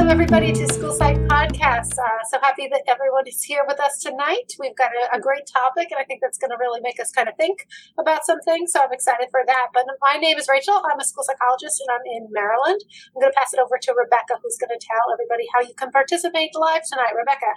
Welcome, everybody, to School Psych Podcast. Uh, so happy that everyone is here with us tonight. We've got a, a great topic, and I think that's going to really make us kind of think about some things. So I'm excited for that. But my name is Rachel. I'm a school psychologist, and I'm in Maryland. I'm going to pass it over to Rebecca, who's going to tell everybody how you can participate live tonight. Rebecca.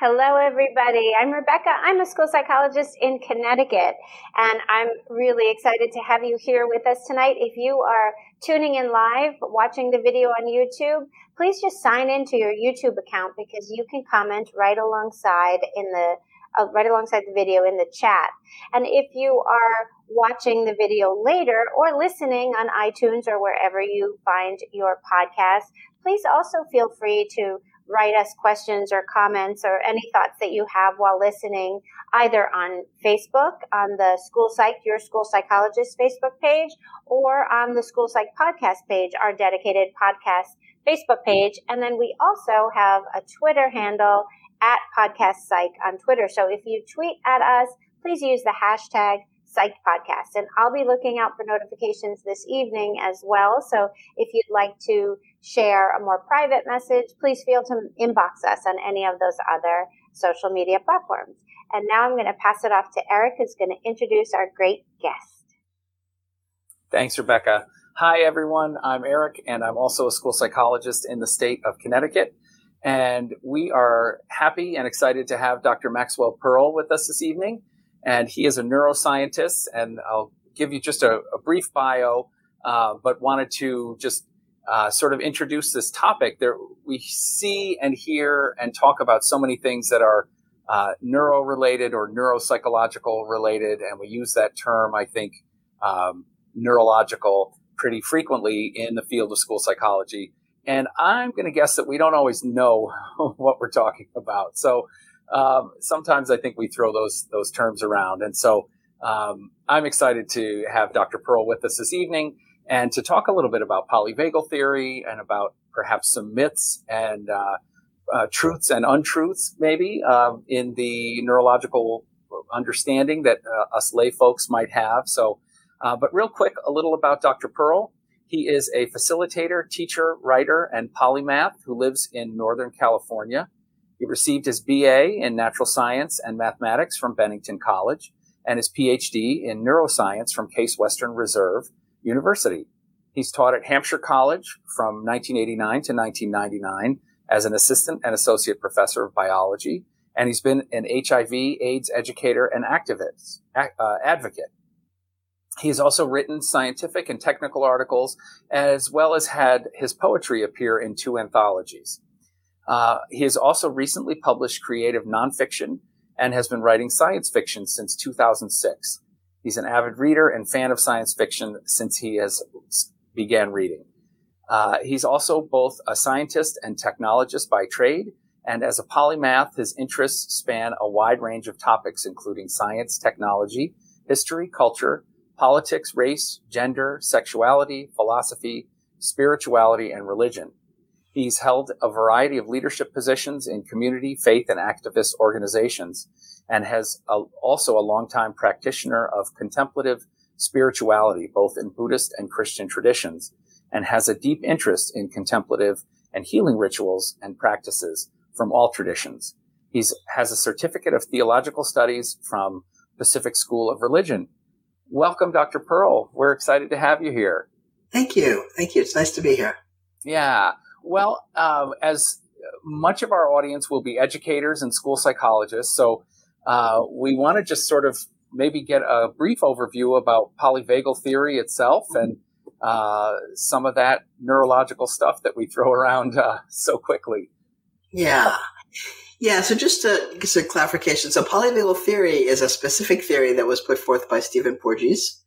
Hello, everybody. I'm Rebecca. I'm a school psychologist in Connecticut, and I'm really excited to have you here with us tonight. If you are tuning in live, watching the video on YouTube, please just sign into your YouTube account because you can comment right alongside in the uh, right alongside the video in the chat. And if you are watching the video later or listening on iTunes or wherever you find your podcast, please also feel free to write us questions or comments or any thoughts that you have while listening, either on Facebook, on the School Psych, Your School Psychologist Facebook page, or on the School Psych podcast page, our dedicated podcast Facebook page. And then we also have a Twitter handle at Podcast Psych on Twitter. So if you tweet at us, please use the hashtag Psych Podcast. And I'll be looking out for notifications this evening as well. So if you'd like to share a more private message, please feel to inbox us on any of those other social media platforms. And now I'm going to pass it off to Eric, who's going to introduce our great guest. Thanks, Rebecca. Hi, everyone. I'm Eric, and I'm also a school psychologist in the state of Connecticut. And we are happy and excited to have Dr. Maxwell Pearl with us this evening and he is a neuroscientist. And I'll give you just a, a brief bio, uh, but wanted to just uh, sort of introduce this topic. There, we see and hear and talk about so many things that are uh, neuro related or neuropsychological related, and we use that term, I think, um, neurological pretty frequently in the field of school psychology. And I'm going to guess that we don't always know what we're talking about. So um, sometimes I think we throw those those terms around, and so um, I'm excited to have Dr. Pearl with us this evening and to talk a little bit about polyvagal theory and about perhaps some myths and uh, uh, truths and untruths, maybe um, in the neurological understanding that uh, us lay folks might have. So, uh, but real quick, a little about Dr. Pearl. He is a facilitator, teacher, writer, and polymath who lives in Northern California. He received his BA in natural science and mathematics from Bennington College and his PhD in neuroscience from Case Western Reserve University. He's taught at Hampshire College from 1989 to 1999 as an assistant and associate professor of biology, and he's been an HIV AIDS educator and activist, uh, advocate. He has also written scientific and technical articles, as well as had his poetry appear in two anthologies. Uh, he has also recently published creative nonfiction and has been writing science fiction since 2006. He's an avid reader and fan of science fiction since he has began reading. Uh, he's also both a scientist and technologist by trade, and as a polymath, his interests span a wide range of topics, including science, technology, history, culture, politics, race, gender, sexuality, philosophy, spirituality, and religion. He's held a variety of leadership positions in community, faith, and activist organizations, and has a, also a longtime practitioner of contemplative spirituality, both in Buddhist and Christian traditions, and has a deep interest in contemplative and healing rituals and practices from all traditions. He has a certificate of theological studies from Pacific School of Religion. Welcome, Dr. Pearl. We're excited to have you here. Thank you. Thank you. It's nice to be here. Yeah. Well, um, as much of our audience will be educators and school psychologists, so uh, we want to just sort of maybe get a brief overview about polyvagal theory itself and uh, some of that neurological stuff that we throw around uh, so quickly. Yeah. Yeah, so just a, just a clarification. So polyvagal theory is a specific theory that was put forth by Stephen Porges.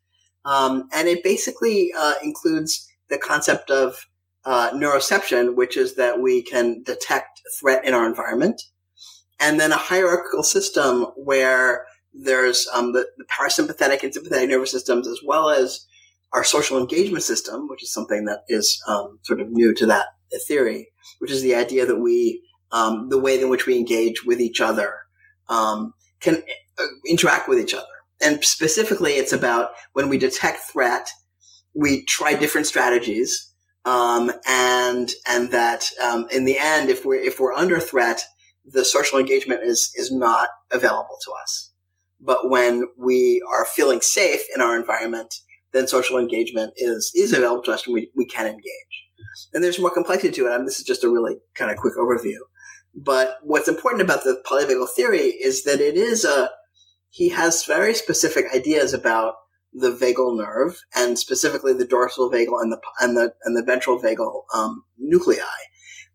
Um, and it basically uh, includes the concept of uh, neuroception, which is that we can detect threat in our environment, and then a hierarchical system where there's um, the, the, parasympathetic and sympathetic nervous systems, as well as our social engagement system, which is something that is um, sort of new to that theory, which is the idea that we, um, the way in which we engage with each other, um, can uh, interact with each other. And specifically, it's about when we detect threat, we try different strategies um, and and that um, in the end, if we're if we're under threat, the social engagement is is not available to us. But when we are feeling safe in our environment, then social engagement is is available to us, and we we can engage. And there's more complexity to it. I mean, this is just a really kind of quick overview. But what's important about the polyvagal theory is that it is a he has very specific ideas about the vagal nerve and specifically the dorsal vagal and the and the and the ventral vagal um, nuclei.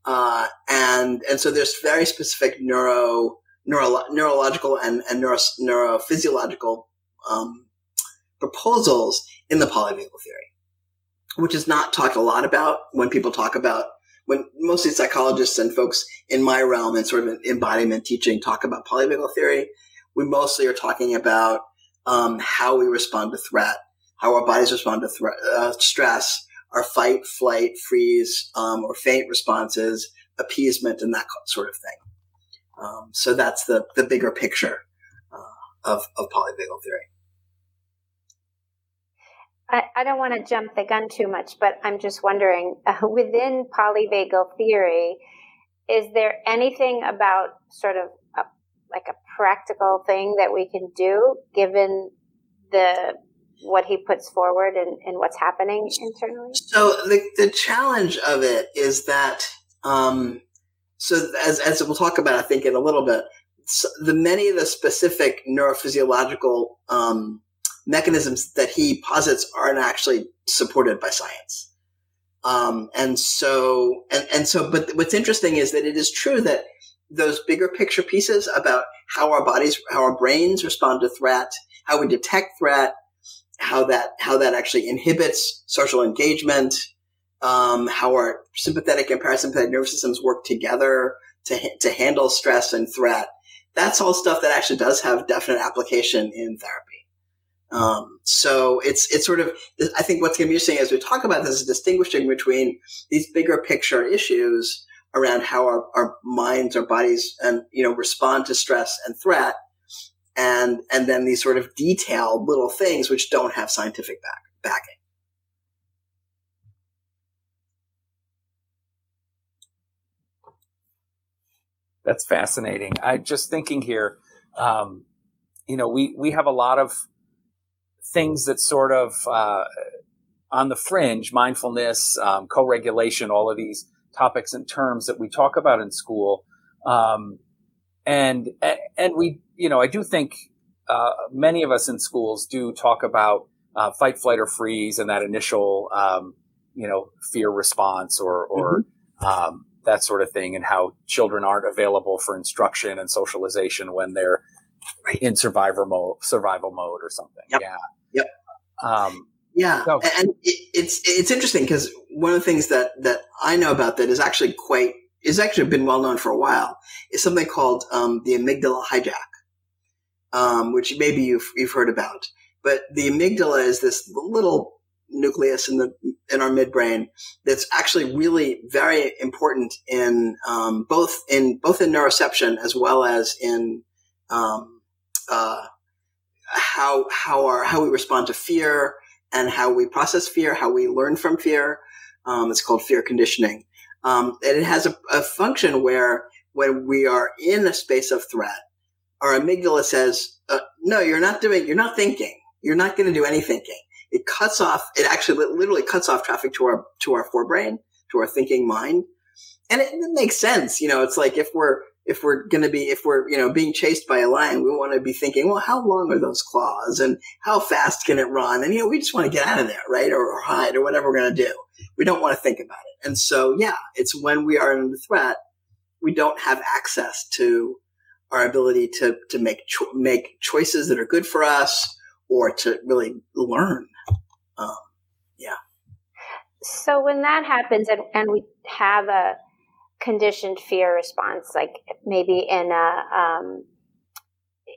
Uh, and and so there's very specific neuro, neuro neurological and and neuro, neurophysiological um, proposals in the polyvagal theory, which is not talked a lot about when people talk about when mostly psychologists and folks in my realm and sort of embodiment teaching talk about polyvagal theory. We mostly are talking about um, how we respond to threat, how our bodies respond to uh, stress, our fight, flight, freeze, um, or faint responses, appeasement, and that sort of thing. Um, so that's the the bigger picture uh, of of polyvagal theory. I, I don't want to jump the gun too much, but I'm just wondering uh, within polyvagal theory, is there anything about sort of a, like a practical thing that we can do given the what he puts forward and, and what's happening internally? So the the challenge of it is that um, so as as we'll talk about, I think in a little bit, so the many of the specific neurophysiological um, mechanisms that he posits aren't actually supported by science. Um, and so, and, and so, but what's interesting is that it is true that those bigger picture pieces about how our bodies, how our brains respond to threat, how we detect threat, how that, how that actually inhibits social engagement, um, how our sympathetic and parasympathetic nervous systems work together to, to handle stress and threat. That's all stuff that actually does have definite application in therapy. Um, so it's it's sort of I think what's going to be interesting as we talk about this is distinguishing between these bigger picture issues around how our, our minds, our bodies, and you know respond to stress and threat, and and then these sort of detailed little things which don't have scientific back, backing. That's fascinating. I just thinking here, um, you know, we we have a lot of things that sort of uh, on the fringe, mindfulness, um, co-regulation, all of these topics and terms that we talk about in school. Um, and, and we, you know, I do think, uh, many of us in schools do talk about, uh, fight, flight, or freeze and that initial, um, you know, fear response or, or, mm-hmm. um, that sort of thing and how children aren't available for instruction and socialization when they're in survivor mode, survival mode or something. Yep. Yeah. Yep. Um, yeah, so. and it, it's it's interesting because one of the things that that I know about that is actually quite is actually been well known for a while is something called um, the amygdala hijack, um, which maybe you've you've heard about. But the amygdala is this little nucleus in the in our midbrain that's actually really very important in um, both in both in neuroception as well as in um, uh, how how our how we respond to fear and how we process fear, how we learn from fear. Um, it's called fear conditioning, um, and it has a, a, function where when we are in a space of threat, our amygdala says, uh, "No, you're not doing. You're not thinking. You're not going to do any thinking." It cuts off. It actually literally cuts off traffic to our to our forebrain, to our thinking mind, and it, it makes sense. You know, it's like if we're if we're going to be, if we're, you know, being chased by a lion, we want to be thinking, well, how long are those claws and how fast can it run? And, you know, we just want to get out of there, right? Or, or hide or whatever we're going to do. We don't want to think about it. And so, yeah, it's when we are under threat, we don't have access to our ability to, to make, cho- make choices that are good for us or to really learn. Um, yeah. So when that happens and, and we have a, conditioned fear response, like maybe in a um,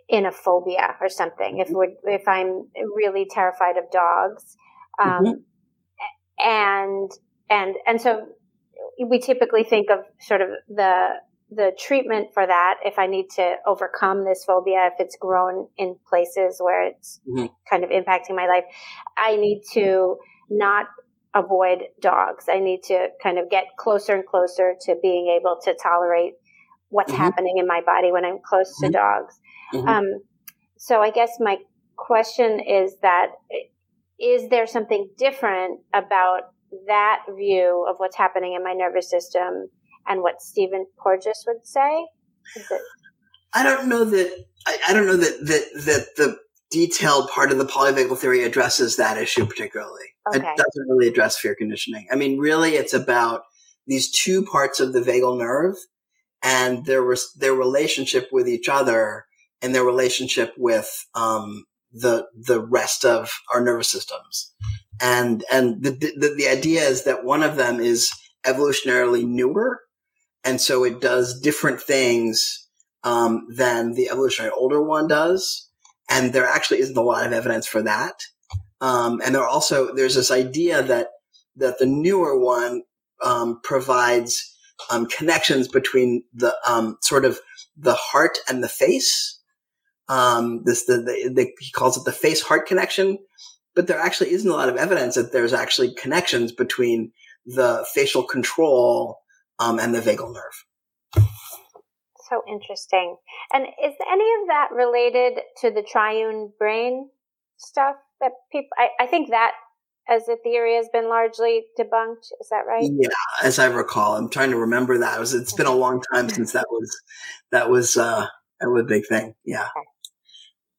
in a phobia or something. If we if I'm really terrified of dogs, um, mm-hmm. and and and so we typically think of sort of the the treatment for that if I need to overcome this phobia, if it's grown in places where it's mm-hmm. kind of impacting my life, I need to not avoid dogs. I need to kind of get closer and closer to being able to tolerate what's mm-hmm. happening in my body when I'm close mm-hmm. to dogs. Mm-hmm. Um, so I guess my question is that is there something different about that view of what's happening in my nervous system and what Stephen Porges would say? I don't know that I, I, don't know that that that the detailed part of the polyvagal theory addresses that issue particularly. Okay. It doesn't really address fear conditioning. I mean, really, it's about these two parts of the vagal nerve and their their relationship with each other and their relationship with um, the the rest of our nervous systems. And and the, the the idea is that one of them is evolutionarily newer, and so it does different things um, than the evolutionary older one does. And there actually isn't a lot of evidence for that. Um, and there also there's this idea that that the newer one um, provides um, connections between the um, sort of the heart and the face. Um, this the, the, the, he calls it the face heart connection, but there actually isn't a lot of evidence that there's actually connections between the facial control um, and the vagal nerve. So interesting. And is any of that related to the triune brain stuff that people? I, I think that as a theory has been largely debunked. Is that right? Yeah, as I recall, I'm trying to remember that. It was, it's been a long time since that was that was uh, that was a big thing. Yeah.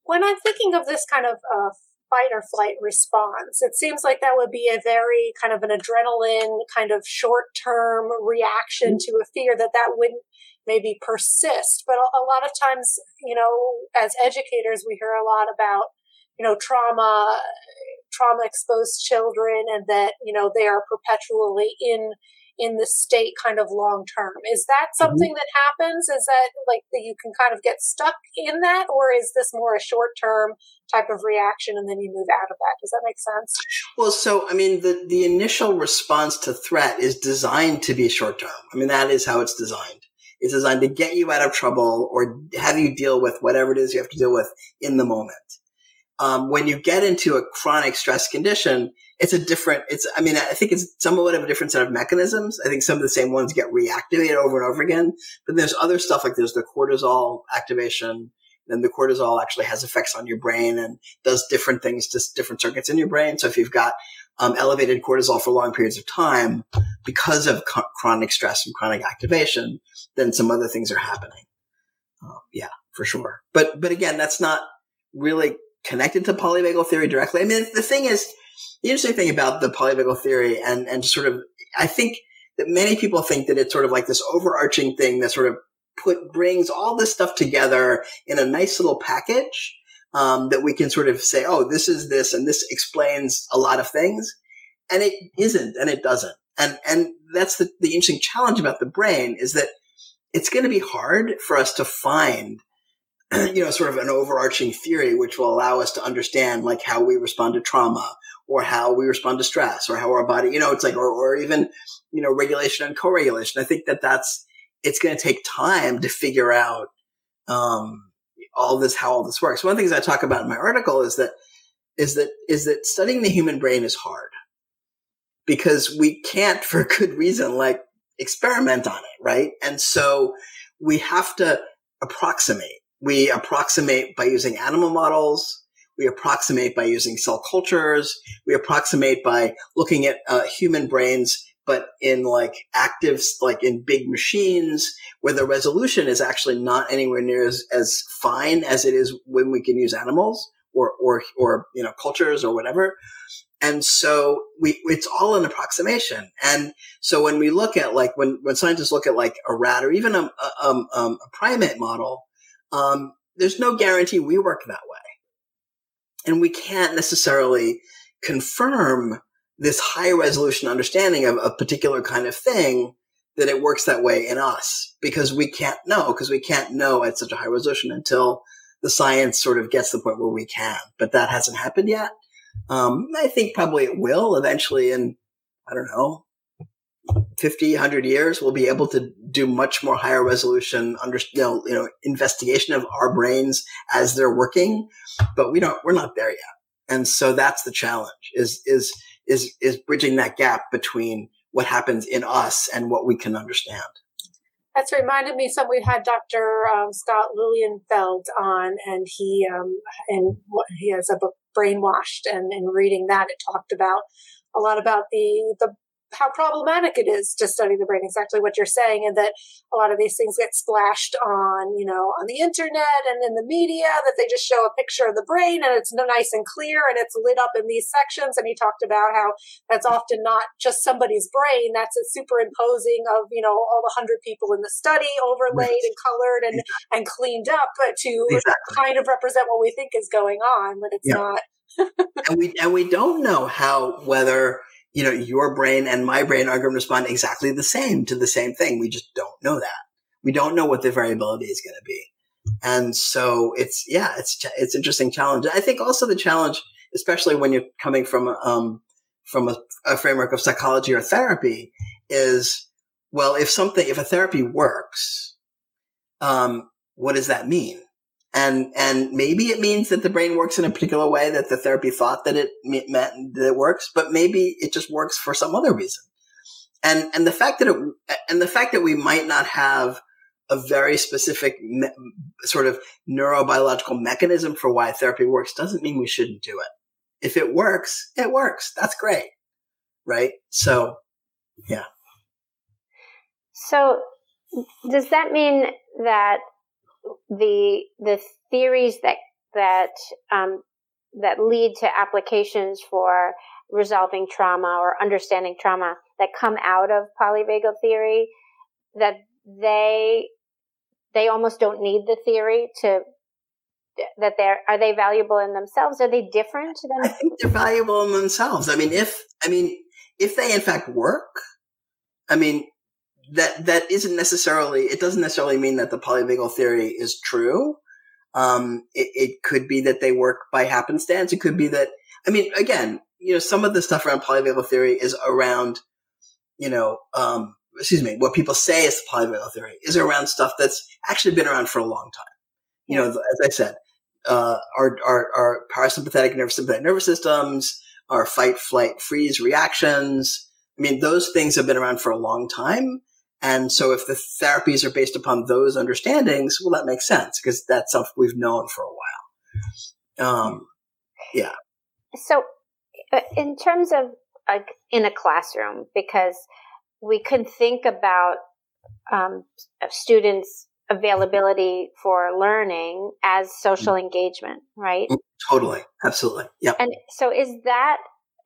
When I'm thinking of this kind of uh, fight or flight response, it seems like that would be a very kind of an adrenaline kind of short term reaction mm-hmm. to a fear that that wouldn't maybe persist. But a, a lot of times, you know, as educators, we hear a lot about you know trauma trauma exposed children and that, you know, they are perpetually in in the state kind of long term. Is that mm-hmm. something that happens? Is that like that you can kind of get stuck in that, or is this more a short term type of reaction and then you move out of that? Does that make sense? Well, so I mean, the the initial response to threat is designed to be short term. I mean, that is how it's designed. It's designed to get you out of trouble or have you deal with whatever it is you have to deal with in the moment um, when you get into a chronic stress condition, it's a different, it's, I mean, I think it's somewhat of a different set of mechanisms. I think some of the same ones get reactivated over and over again, but there's other stuff like there's the cortisol activation. Then the cortisol actually has effects on your brain and does different things to different circuits in your brain. So if you've got um, elevated cortisol for long periods of time because of co- chronic stress and chronic activation, then some other things are happening. Uh, yeah, for sure. But but again, that's not really connected to polyvagal theory directly. I mean, the thing is, the interesting thing about the polyvagal theory and, and sort of, I think that many people think that it's sort of like this overarching thing that sort of put, brings all this stuff together in a nice little package. Um, that we can sort of say, oh, this is this and this explains a lot of things. And it isn't and it doesn't. And, and that's the, the interesting challenge about the brain is that it's going to be hard for us to find you know, sort of an overarching theory which will allow us to understand like how we respond to trauma or how we respond to stress or how our body, you know, it's like, or, or even, you know, regulation and co-regulation. I think that that's, it's going to take time to figure out, um, all this, how all this works. One of the things I talk about in my article is that, is that, is that studying the human brain is hard because we can't for good reason, like experiment on it. Right. And so we have to approximate we approximate by using animal models. We approximate by using cell cultures. We approximate by looking at uh, human brains, but in like active, like in big machines where the resolution is actually not anywhere near as, as fine as it is when we can use animals or, or, or, you know, cultures or whatever. And so we, it's all an approximation. And so when we look at like, when, when scientists look at like a rat or even a, a, um, um, a primate model, um, there's no guarantee we work that way. And we can't necessarily confirm this high resolution understanding of a particular kind of thing that it works that way in us because we can't know because we can't know at such a high resolution until the science sort of gets to the point where we can. But that hasn't happened yet. Um, I think probably it will eventually in, I don't know, 50, 100 years, we'll be able to do much more higher resolution, under, you know, you know, investigation of our brains as they're working. But we don't, we're not there yet. And so that's the challenge is, is is is bridging that gap between what happens in us and what we can understand. That's reminded me. Some we had Dr. Um, Scott Lilienfeld on, and he um, and he has a book, Brainwashed, and in reading that, it talked about a lot about the the how problematic it is to study the brain exactly what you're saying and that a lot of these things get splashed on you know on the internet and in the media that they just show a picture of the brain and it's nice and clear and it's lit up in these sections and he talked about how that's often not just somebody's brain that's a superimposing of you know all the hundred people in the study overlaid right. and colored and exactly. and cleaned up to exactly. kind of represent what we think is going on but it's yeah. not and we and we don't know how whether you know, your brain and my brain are going to respond exactly the same to the same thing. We just don't know that. We don't know what the variability is going to be. And so it's, yeah, it's, it's interesting challenge. I think also the challenge, especially when you're coming from, um, from a, a framework of psychology or therapy is, well, if something, if a therapy works, um, what does that mean? And and maybe it means that the brain works in a particular way that the therapy thought that it meant that it works, but maybe it just works for some other reason. And and the fact that it and the fact that we might not have a very specific me, sort of neurobiological mechanism for why therapy works doesn't mean we shouldn't do it. If it works, it works. That's great, right? So, yeah. So, does that mean that the the theories that that um, that lead to applications for resolving trauma or understanding trauma that come out of polyvagal theory that they they almost don't need the theory to that they're are they valuable in themselves? Are they different than i think they're valuable in themselves. I mean if i mean if they in fact work i mean that that isn't necessarily it doesn't necessarily mean that the polyvagal theory is true. Um, it, it, could be that they work by happenstance. It could be that I mean, again, you know, some of the stuff around polyvagal theory is around, you know, um, excuse me, what people say is the polyvagal theory is around stuff that's actually been around for a long time. You know, as I said, uh, our, our, our parasympathetic nervous sympathetic nervous systems, our fight, flight, freeze reactions. I mean, those things have been around for a long time. And so if the therapies are based upon those understandings, well, that makes sense because that's something we've known for a while. Um, yeah. So uh, in terms of like in a classroom, because we can think about um, students' availability for learning as social mm-hmm. engagement, right? Mm, totally, absolutely, yeah. And so, is that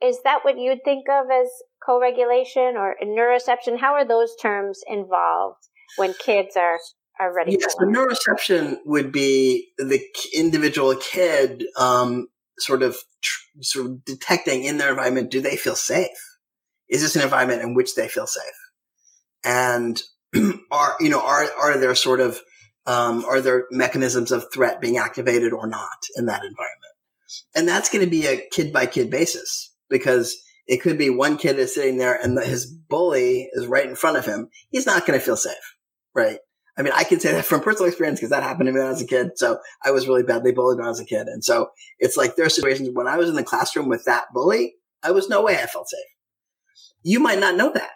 is that what you'd think of as co-regulation or neuroception? How are those terms involved when kids are are ready? Yes, the neuroception would be the individual kid um, sort of tr- sort of detecting in their environment do they feel safe? Is this an environment in which they feel safe? And are you know are are there sort of um, are there mechanisms of threat being activated or not in that environment? And that's going to be a kid by kid basis because it could be one kid is sitting there and his bully is right in front of him. He's not going to feel safe, right? I mean, I can say that from personal experience because that happened to me when I was a kid. So I was really badly bullied when I was a kid. And so it's like there are situations when I was in the classroom with that bully, I was no way I felt safe. You might not know that,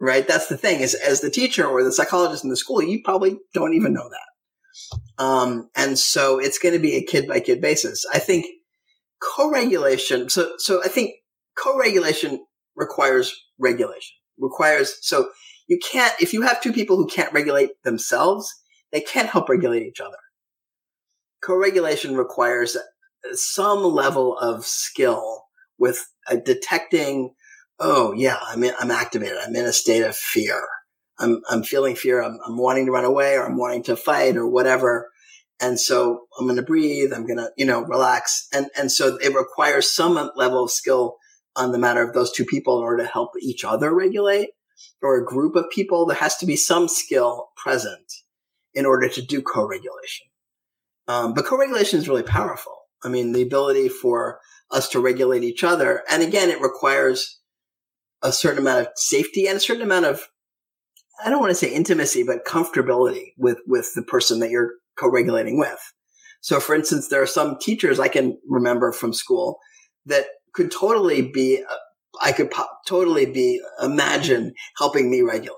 right? That's the thing is as the teacher or the psychologist in the school, you probably don't even know that. Um, and so it's going to be a kid by kid basis. I think co-regulation. So, so I think co-regulation requires regulation. Requires so you can't if you have two people who can't regulate themselves, they can't help regulate each other. Co-regulation requires some level of skill with uh, detecting. Oh yeah, I'm in, I'm activated. I'm in a state of fear. I'm I'm feeling fear. I'm, I'm wanting to run away or I'm wanting to fight or whatever and so I'm going to breathe. I'm going to, you know, relax. And, and so it requires some level of skill on the matter of those two people in order to help each other regulate or a group of people. There has to be some skill present in order to do co-regulation. Um, but co-regulation is really powerful. I mean, the ability for us to regulate each other. And again, it requires a certain amount of safety and a certain amount of, I don't want to say intimacy, but comfortability with, with the person that you're co-regulating with. So for instance, there are some teachers I can remember from school that could totally be uh, I could po- totally be imagine helping me regulate,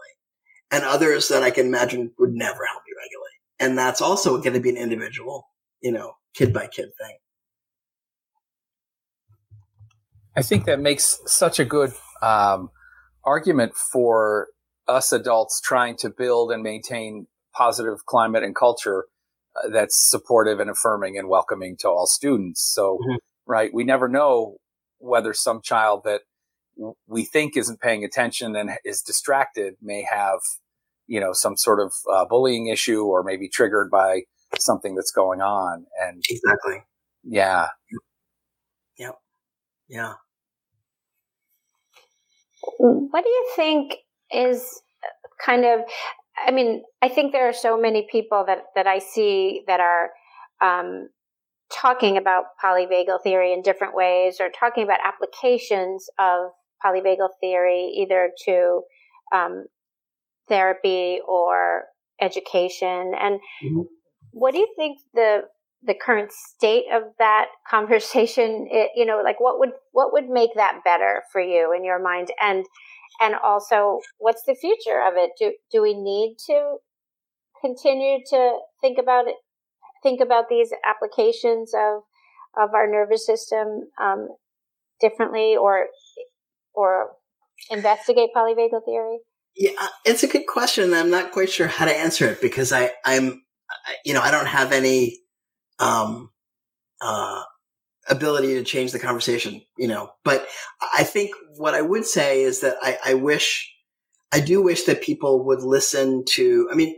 and others that I can imagine would never help me regulate, and that's also going to be an individual, you know, kid by kid thing. I think that makes such a good um, argument for us adults trying to build and maintain positive climate and culture that's supportive and affirming and welcoming to all students. So, mm-hmm. right, we never know whether some child that we think isn't paying attention and is distracted may have, you know, some sort of uh, bullying issue or maybe triggered by something that's going on. And exactly. Yeah. Yep. Yeah. What do you think is kind of, I mean, I think there are so many people that, that I see that are um, talking about polyvagal theory in different ways or talking about applications of polyvagal theory either to um, therapy or education. And mm-hmm. what do you think the the current state of that conversation it, you know like what would what would make that better for you in your mind and and also what's the future of it? Do do we need to continue to think about it think about these applications of of our nervous system um, differently or or investigate polyvagal theory? Yeah it's a good question i'm not quite sure how to answer it because i i'm you know i don't have any um, uh, ability to change the conversation, you know. But I think what I would say is that I, I wish, I do wish that people would listen to. I mean,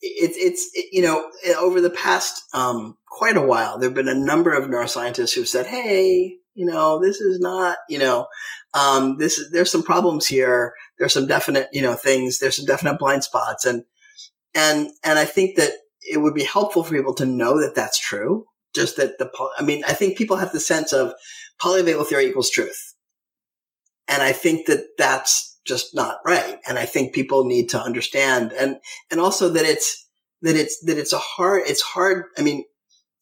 it's it's it, you know over the past um, quite a while, there have been a number of neuroscientists who've said, "Hey, you know, this is not, you know, um, this is there's some problems here. There's some definite, you know, things. There's some definite blind spots, and and and I think that it would be helpful for people to know that that's true. Just that the, I mean, I think people have the sense of polyvagal theory equals truth. And I think that that's just not right. And I think people need to understand and, and also that it's, that it's, that it's a hard, it's hard. I mean,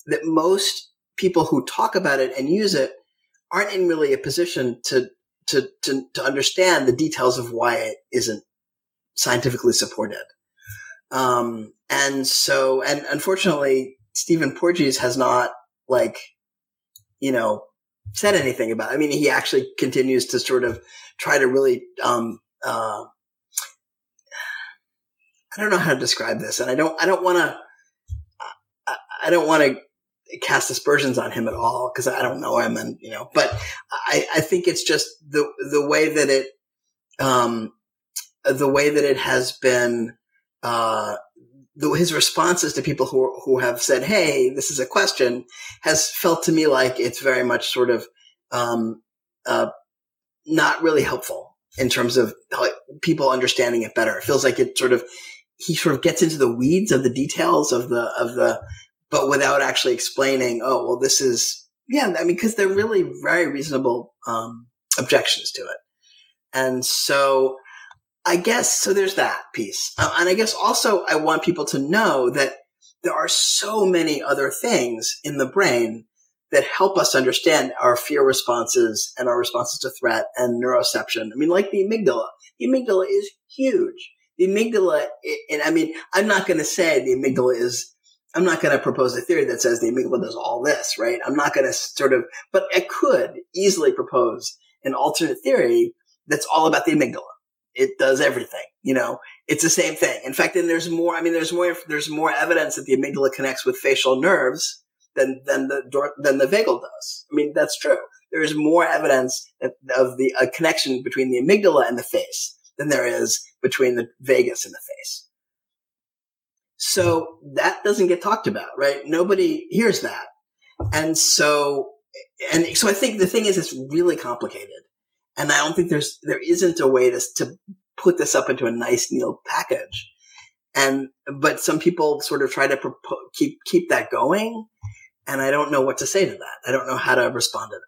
that most people who talk about it and use it aren't in really a position to, to, to, to understand the details of why it isn't scientifically supported. Um, and so, and unfortunately, Stephen Porges has not like, you know, said anything about. It. I mean, he actually continues to sort of try to really, um, uh, I don't know how to describe this, and I don't, I don't want to, I, I don't want to cast aspersions on him at all because I don't know him, and you know, but I, I think it's just the the way that it, um, the way that it has been uh, the, his responses to people who who have said, "Hey, this is a question," has felt to me like it's very much sort of um, uh, not really helpful in terms of people understanding it better. It feels like it sort of he sort of gets into the weeds of the details of the of the, but without actually explaining. Oh, well, this is yeah. I mean, because they're really very reasonable um, objections to it, and so I guess so. There's that piece, uh, and I guess also I want people to know that there are so many other things in the brain that help us understand our fear responses and our responses to threat and neuroception. I mean, like the amygdala. The amygdala is huge. The amygdala, and I mean, I'm not going to say the amygdala is. I'm not going to propose a theory that says the amygdala does all this, right? I'm not going to sort of, but I could easily propose an alternate theory that's all about the amygdala it does everything. You know, it's the same thing. In fact, then there's more. I mean, there's more. There's more evidence that the amygdala connects with facial nerves than than the than the vagal does. I mean, that's true. There is more evidence of the a connection between the amygdala and the face than there is between the vagus and the face. So that doesn't get talked about, right? Nobody hears that. And so, and so I think the thing is, it's really complicated. And I don't think there's, there isn't a way to, to put this up into a nice, neat package. And, but some people sort of try to propo- keep, keep that going. And I don't know what to say to that. I don't know how to respond to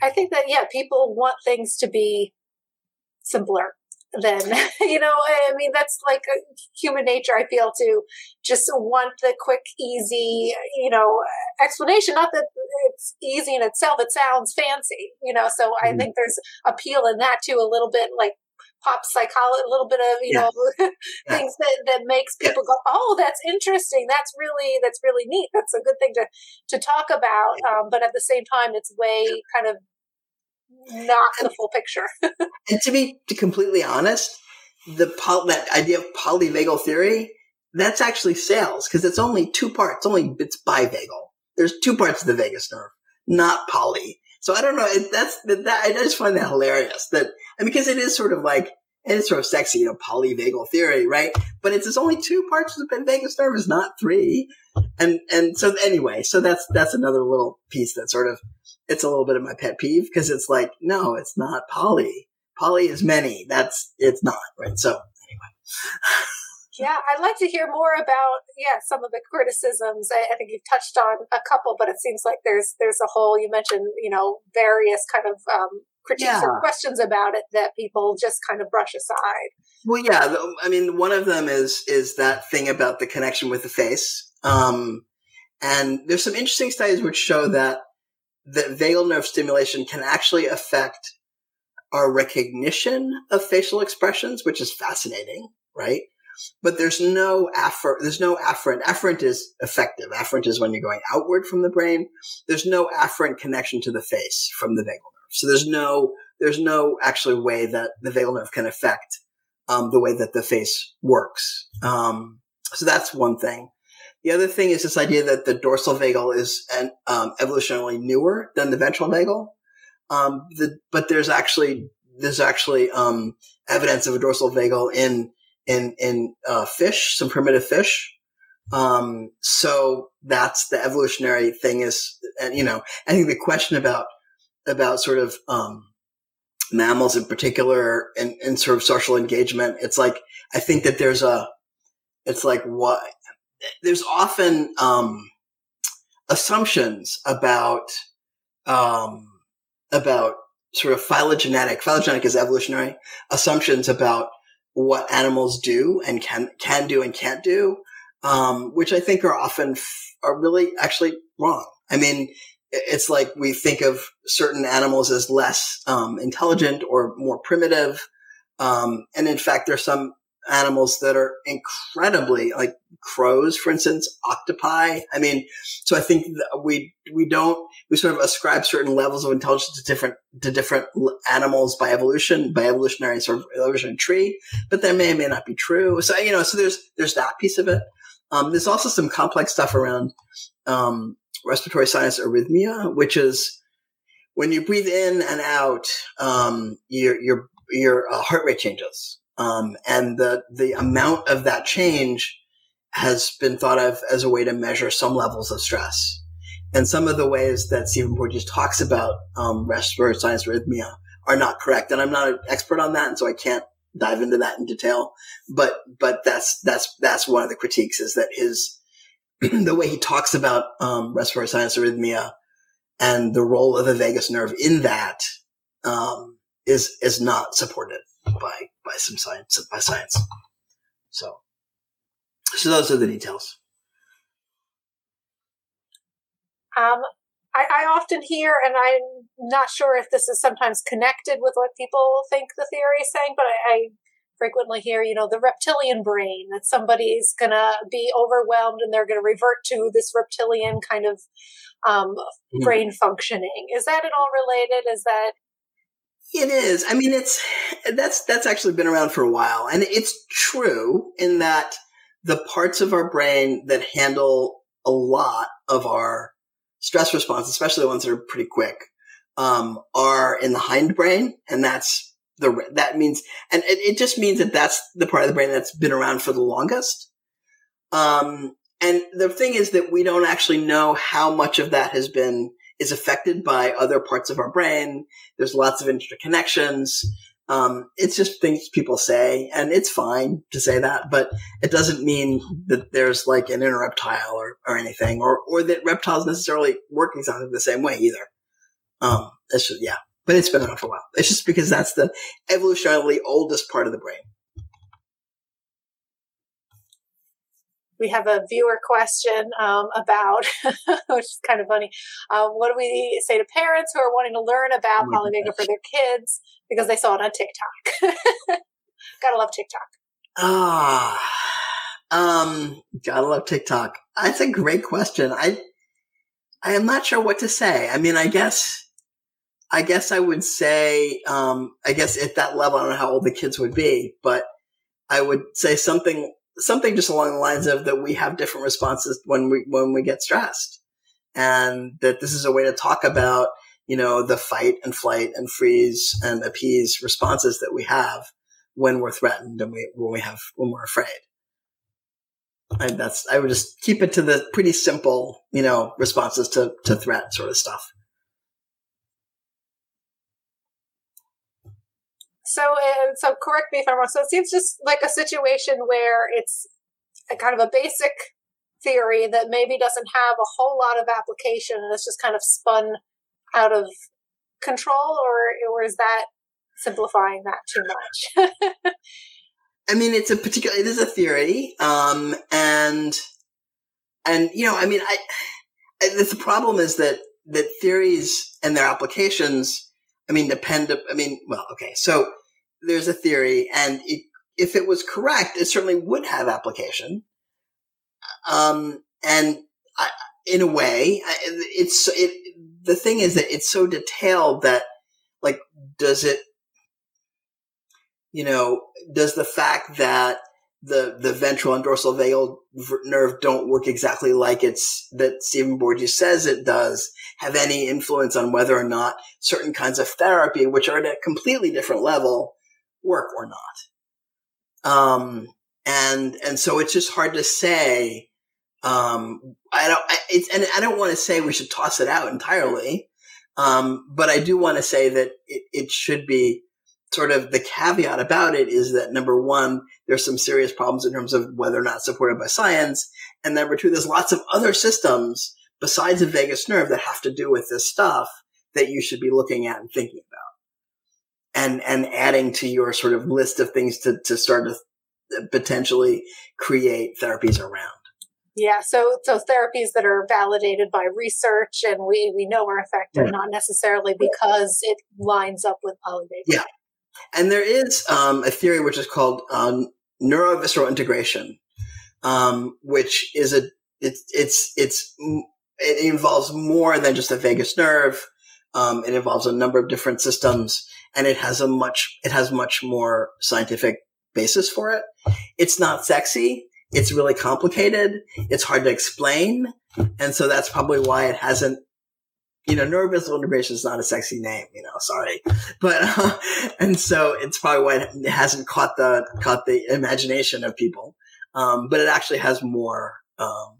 that. I think that, yeah, people want things to be simpler then you know i mean that's like human nature i feel to just want the quick easy you know explanation not that it's easy in itself. It sounds fancy, you know. So I mm-hmm. think there's appeal in that too, a little bit like pop psychology, a little bit of you yeah. know things that that makes people go, oh, that's interesting. That's really that's really neat. That's a good thing to to talk about. Um, but at the same time, it's way kind of not in the full picture. and to be completely honest, the poly, that idea of polyvagal theory that's actually sales because it's only two parts. Only it's bivagal. There's two parts of the vagus nerve, not poly. So I don't know. That's that. I just find that hilarious. That and because it is sort of like and it's sort of sexy, you know, polyvagal theory, right? But it's, it's only two parts of the vagus nerve, is not three. And and so anyway, so that's that's another little piece that sort of it's a little bit of my pet peeve because it's like no, it's not poly. Poly is many. That's it's not right. So anyway. Yeah, I'd like to hear more about yeah some of the criticisms. I, I, think you've touched on a couple, but it seems like there's there's a whole. You mentioned you know various kind of um, critiques yeah. or questions about it that people just kind of brush aside. Well, yeah, I mean, one of them is is that thing about the connection with the face, um, and there's some interesting studies which show that that vagal nerve stimulation can actually affect our recognition of facial expressions, which is fascinating, right? but there's no afferent, there's no afferent. Afferent is effective. Afferent is when you're going outward from the brain. There's no afferent connection to the face from the vagal nerve. So there's no, there's no actually way that the vagal nerve can affect um, the way that the face works. Um, so that's one thing. The other thing is this idea that the dorsal vagal is an, um, evolutionarily newer than the ventral vagal. Um, the, but there's actually there's actually um, evidence of a dorsal vagal in in in uh, fish, some primitive fish. Um, so that's the evolutionary thing is, and you know, I think the question about about sort of um, mammals in particular and, and sort of social engagement, it's like I think that there's a, it's like what there's often um, assumptions about um, about sort of phylogenetic. Phylogenetic is evolutionary assumptions about what animals do and can can do and can't do, um, which I think are often f- are really actually wrong. I mean, it's like we think of certain animals as less um, intelligent or more primitive, um, and in fact, there's some animals that are incredibly like crows, for instance, octopi. I mean, so I think we we don't we sort of ascribe certain levels of intelligence to different to different animals by evolution, by evolutionary sort of evolutionary tree, but that may or may not be true. So you know, so there's there's that piece of it. Um, there's also some complex stuff around um, respiratory sinus arrhythmia, which is when you breathe in and out, um, your your your uh, heart rate changes. Um, and the, the amount of that change has been thought of as a way to measure some levels of stress. And some of the ways that Stephen Porges talks about um, respiratory sinus arrhythmia are not correct. And I'm not an expert on that, and so I can't dive into that in detail. But but that's that's that's one of the critiques is that his the way he talks about um, respiratory sinus arrhythmia and the role of the vagus nerve in that um, is is not supported by by some science by science. So, so those are the details. Um, I, I, often hear, and I'm not sure if this is sometimes connected with what people think the theory is saying, but I, I frequently hear, you know, the reptilian brain, that somebody's going to be overwhelmed and they're going to revert to this reptilian kind of um, mm. brain functioning. Is that at all related? Is that it is. I mean, it's that's that's actually been around for a while, and it's true in that the parts of our brain that handle a lot of our stress response, especially the ones that are pretty quick, um, are in the hindbrain, and that's the that means, and it, it, just means that that's the part of the brain that's been around for the longest. Um, and the thing is that we don't actually know how much of that has been is affected by other parts of our brain. There's lots of interconnections. Um, it's just things people say, and it's fine to say that, but it doesn't mean that there's like an inner reptile or, or anything, or or that reptiles necessarily work exactly the same way either. Um, it's just yeah, but it's been around for a while. It's just because that's the evolutionarily oldest part of the brain. We have a viewer question um, about, which is kind of funny. Uh, what do we say to parents who are wanting to learn about oh polyvagal for their kids because they saw it on TikTok? Gotta love TikTok. Ah, um, gotta love TikTok. That's a great question. I, I am not sure what to say. I mean, I guess, I guess I would say, um, I guess at that level, I don't know how old the kids would be, but I would say something, something just along the lines of that we have different responses when we, when we get stressed and that this is a way to talk about, you know, the fight and flight and freeze and appease responses that we have when we're threatened and we, when we have, when we're afraid. I, that's I would just keep it to the pretty simple, you know, responses to to threat sort of stuff. So, uh, so correct me if I'm wrong. So it seems just like a situation where it's a kind of a basic theory that maybe doesn't have a whole lot of application, and it's just kind of spun out of control, or or is that simplifying that too much? I mean, it's a particular, it is a theory. Um, and, and, you know, I mean, I, the problem is that, that theories and their applications, I mean, depend, I mean, well, okay. So there's a theory and it, if it was correct, it certainly would have application. Um, and I, in a way, it's, it, the thing is that it's so detailed that, like, does it you know, does the fact that the the ventral and dorsal vagal nerve don't work exactly like it's that Stephen Porges says it does have any influence on whether or not certain kinds of therapy, which are at a completely different level, work or not. Um, and and so it's just hard to say. Um, I don't. I, it's and I don't want to say we should toss it out entirely. Um, but I do want to say that it, it should be sort of the caveat about it is that number one, there's some serious problems in terms of whether or not supported by science. And number two, there's lots of other systems besides the vagus nerve that have to do with this stuff that you should be looking at and thinking about. And, and adding to your sort of list of things to, to start to potentially create therapies around. Yeah, so so therapies that are validated by research and we we know are effective, not necessarily because it lines up with polyvagal. Yeah, and there is um, a theory which is called um, neurovisceral integration, um, which is a it's it's it's it involves more than just a vagus nerve. Um, it involves a number of different systems, and it has a much it has much more scientific basis for it. It's not sexy. It's really complicated. It's hard to explain, and so that's probably why it hasn't you know, neurovisceral integration is not a sexy name, you know, sorry. But, uh, and so it's probably why it hasn't caught the, caught the imagination of people. Um, but it actually has more, um,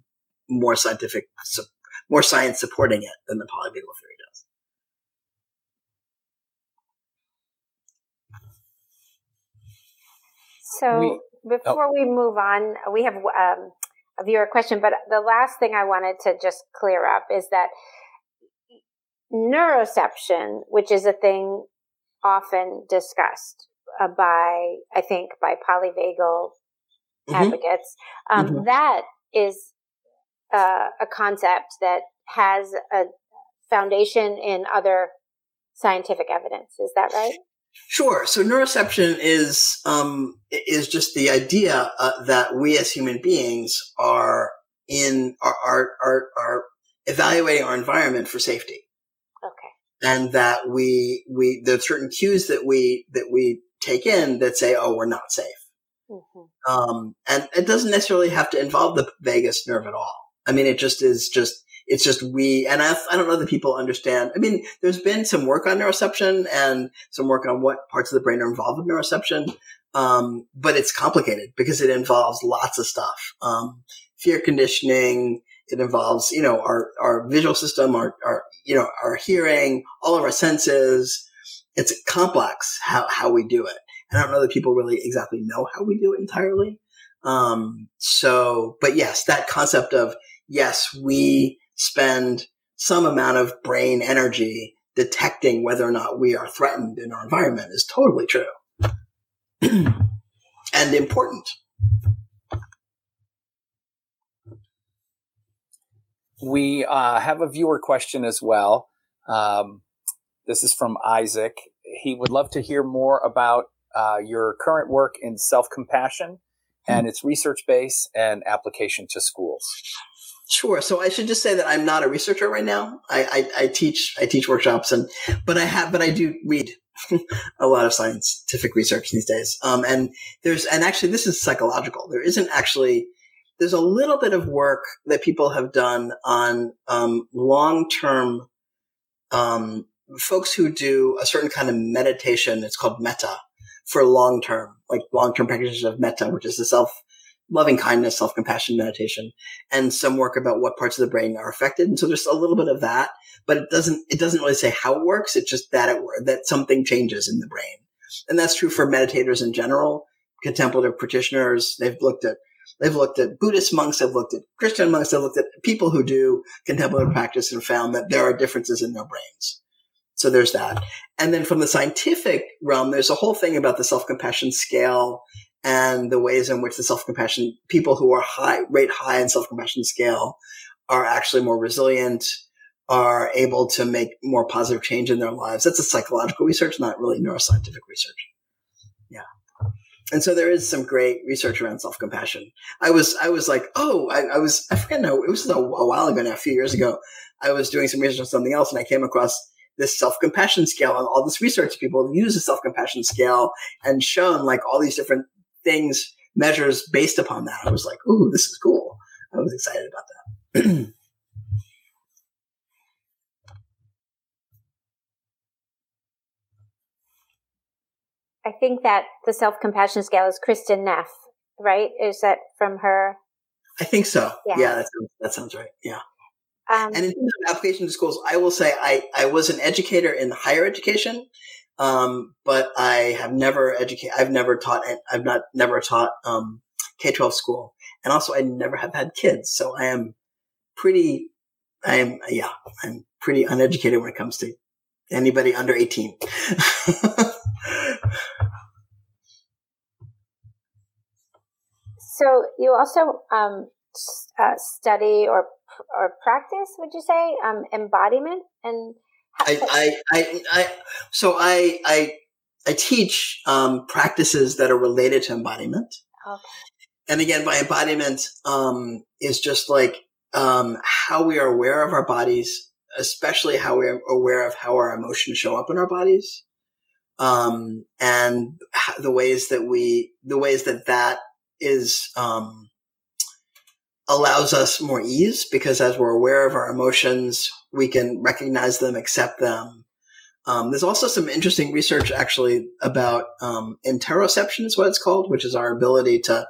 more scientific, more science supporting it than the polyvagal theory does. So we, before oh. we move on, we have um, a viewer question, but the last thing I wanted to just clear up is that neuroception, which is a thing often discussed uh, by, I think, by polyvagal mm-hmm. advocates, um, mm-hmm. that is uh, a concept that has a foundation in other scientific evidence. Is that right? Sure. So neuroception is um, is just the idea uh, that we as human beings are in are, are are are evaluating our environment for safety and that we we there's certain cues that we that we take in that say, oh, we're not safe. Mm-hmm. Um, and it doesn't necessarily have to involve the vagus nerve at all. I mean, it just is just it's just we and I, I don't know that people understand. I mean, there's been some work on neuroception and some work on what parts of the brain are involved with neuroception. Um, but it's complicated because it involves lots of stuff. Um, fear conditioning, it involves, you know, our, our visual system, our, our, you know, our hearing, all of our senses. It's complex how, how we do it. And I don't know that people really exactly know how we do it entirely. Um, so, but yes, that concept of, yes, we spend some amount of brain energy detecting whether or not we are threatened in our environment is totally true and important. We uh, have a viewer question as well. Um, this is from Isaac. He would love to hear more about uh, your current work in self compassion and its research base and application to schools. Sure. So I should just say that I'm not a researcher right now. I, I, I teach I teach workshops and but I have but I do read a lot of scientific research these days. Um, and there's and actually this is psychological. There isn't actually there's a little bit of work that people have done on um, long term um, folks who do a certain kind of meditation. It's called metta for long term, like long term practices of metta, which is the self loving kindness, self compassion meditation, and some work about what parts of the brain are affected. And so there's a little bit of that, but it doesn't it doesn't really say how it works. It's just that it that something changes in the brain, and that's true for meditators in general. Contemplative practitioners, they've looked at They've looked at Buddhist monks, they've looked at Christian monks, they've looked at people who do contemplative practice and found that there are differences in their brains. So there's that. And then from the scientific realm, there's a whole thing about the self-compassion scale and the ways in which the self-compassion people who are high, rate high in self-compassion scale are actually more resilient, are able to make more positive change in their lives. That's a psychological research, not really neuroscientific research. And so there is some great research around self-compassion. I was, I was like, oh, I, I was, I forget now, it was a, a while ago now, a few years ago. I was doing some research on something else and I came across this self-compassion scale and all this research people use the self-compassion scale and shown like all these different things, measures based upon that. I was like, ooh, this is cool. I was excited about that. I think that the self compassion scale is Kristin Neff, right? Is that from her? I think so. Yeah, yeah that, sounds, that sounds right. Yeah. Um, and in terms of application to schools, I will say I, I was an educator in higher education, um, but I have never educated. I've never taught. I've not never taught um, K twelve school, and also I never have had kids. So I am pretty. I am yeah. I'm pretty uneducated when it comes to anybody under eighteen. So you also um, uh, study or or practice, would you say, um, embodiment and? I, I, I, I, so I, I, I teach um, practices that are related to embodiment. Okay. And again, by embodiment um, is just like um, how we are aware of our bodies, especially how we're aware of how our emotions show up in our bodies, um, and the ways that we, the ways that that is um, allows us more ease because as we're aware of our emotions, we can recognize them, accept them. Um, there's also some interesting research actually about um, interoception is what it's called, which is our ability to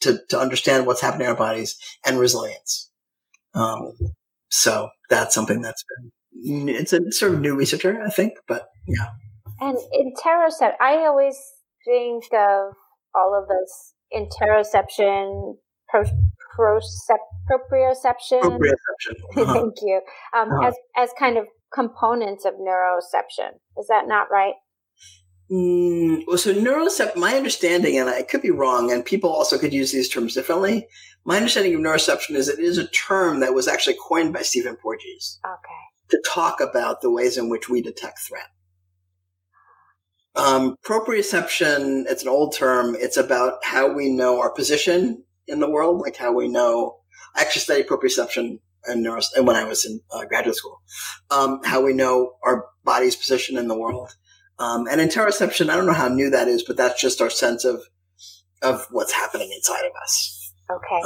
to to understand what's happening in our bodies and resilience. Um, so that's something that's been it's a sort of new researcher, I think, but yeah. And interoception, I always think of all of those interoception, pro, procep, proprioception. Proprioception. Uh-huh. Thank you. Um, uh-huh. as, as kind of components of neuroception. Is that not right? Mm, well, so neuroception, my understanding, and I could be wrong, and people also could use these terms differently. My understanding of neuroception is it is a term that was actually coined by Stephen Porges. Okay. To talk about the ways in which we detect threat. Um, proprioception, it's an old term. It's about how we know our position in the world, like how we know. I actually studied proprioception and neuro, when I was in uh, graduate school. Um, how we know our body's position in the world. Um, and interoception, I don't know how new that is, but that's just our sense of of what's happening inside of us. Okay.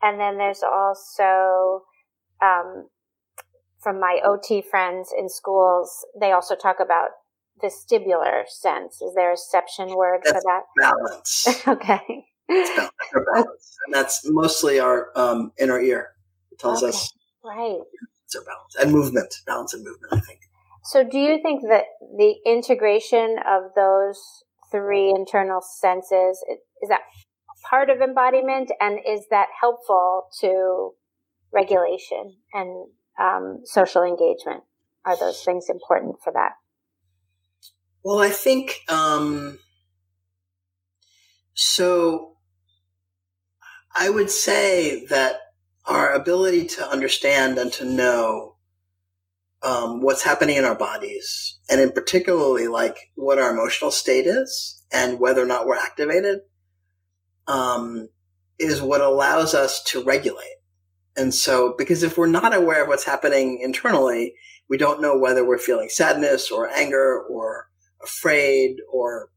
And then there's also um, from my OT friends in schools, they also talk about vestibular sense. Is there a reception word that's for that? Balance. okay. Balance, balance. and that's mostly our um, inner ear. It tells okay. us right. It's our balance and movement, balance and movement. I think. So, do you think that the integration of those three internal senses is that part of embodiment, and is that helpful to regulation and um, social engagement? Are those things important for that? Well, I think um, so. I would say that our ability to understand and to know um, what's happening in our bodies, and in particularly like what our emotional state is and whether or not we're activated, um, is what allows us to regulate. And so, because if we're not aware of what's happening internally, we don't know whether we're feeling sadness or anger or afraid or